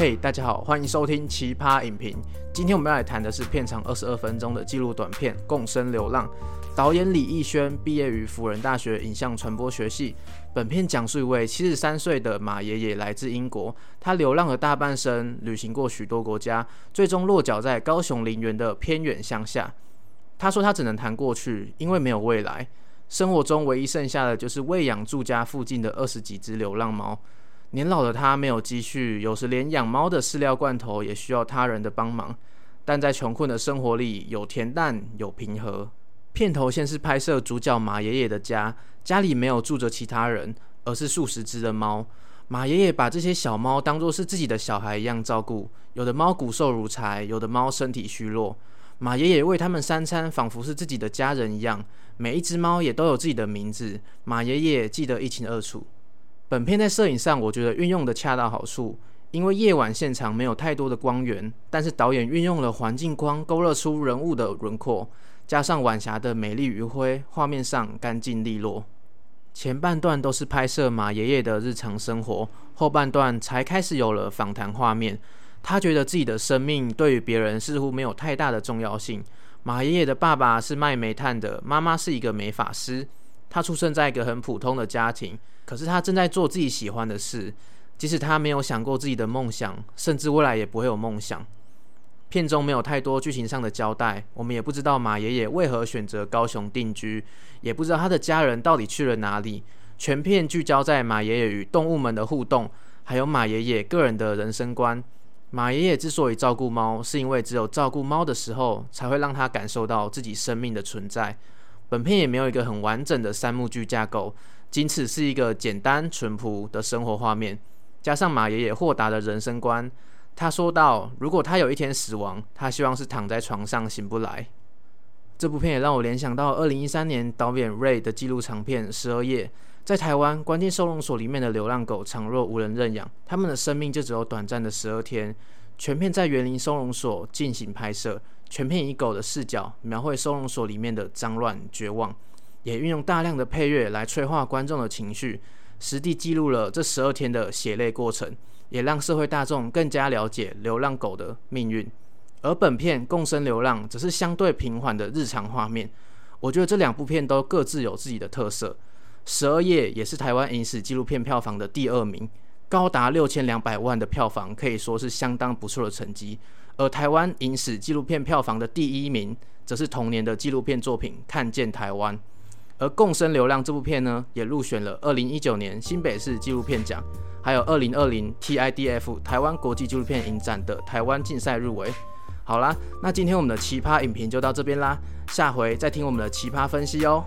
嘿，大家好，欢迎收听奇葩影评。今天我们要来谈的是片长二十二分钟的纪录短片《共生流浪》。导演李易轩毕业于辅仁大学影像传播学系。本片讲述一位七十三岁的马爷爷来自英国，他流浪了大半生，旅行过许多国家，最终落脚在高雄林园的偏远乡下。他说他只能谈过去，因为没有未来。生活中唯一剩下的就是喂养住家附近的二十几只流浪猫。年老的他没有积蓄，有时连养猫的饲料罐头也需要他人的帮忙。但在穷困的生活里，有恬淡，有平和。片头先是拍摄主角马爷爷的家，家里没有住着其他人，而是数十只的猫。马爷爷把这些小猫当作是自己的小孩一样照顾，有的猫骨瘦如柴，有的猫身体虚弱。马爷爷喂他们三餐，仿佛是自己的家人一样。每一只猫也都有自己的名字，马爷爷记得一清二楚。本片在摄影上，我觉得运用的恰到好处，因为夜晚现场没有太多的光源，但是导演运用了环境光勾勒出人物的轮廓，加上晚霞的美丽余晖，画面上干净利落。前半段都是拍摄马爷爷的日常生活，后半段才开始有了访谈画面。他觉得自己的生命对于别人似乎没有太大的重要性。马爷爷的爸爸是卖煤炭的，妈妈是一个美发师。他出生在一个很普通的家庭。可是他正在做自己喜欢的事，即使他没有想过自己的梦想，甚至未来也不会有梦想。片中没有太多剧情上的交代，我们也不知道马爷爷为何选择高雄定居，也不知道他的家人到底去了哪里。全片聚焦在马爷爷与动物们的互动，还有马爷爷个人的人生观。马爷爷之所以照顾猫，是因为只有照顾猫的时候，才会让他感受到自己生命的存在。本片也没有一个很完整的三幕剧架构。仅此是一个简单淳朴的生活画面，加上马爷爷豁达的人生观。他说道：“如果他有一天死亡，他希望是躺在床上醒不来。”这部片也让我联想到二零一三年导演 Ray 的纪录长片《十二夜》。在台湾关进收容所里面的流浪狗，倘若无人认养，他们的生命就只有短暂的十二天。全片在园林收容所进行拍摄，全片以狗的视角描绘收容所里面的脏乱、绝望。也运用大量的配乐来催化观众的情绪，实地记录了这十二天的血泪过程，也让社会大众更加了解流浪狗的命运。而本片《共生流浪》则是相对平缓的日常画面。我觉得这两部片都各自有自己的特色。《十二夜》也是台湾影史纪录片票房的第二名，高达六千两百万的票房可以说是相当不错的成绩。而台湾影史纪录片票房的第一名，则是同年的纪录片作品《看见台湾》。而《共生流浪》这部片呢，也入选了二零一九年新北市纪录片奖，还有二零二零 TIDF 台湾国际纪录片影展的台湾竞赛入围。好啦，那今天我们的奇葩影评就到这边啦，下回再听我们的奇葩分析哦。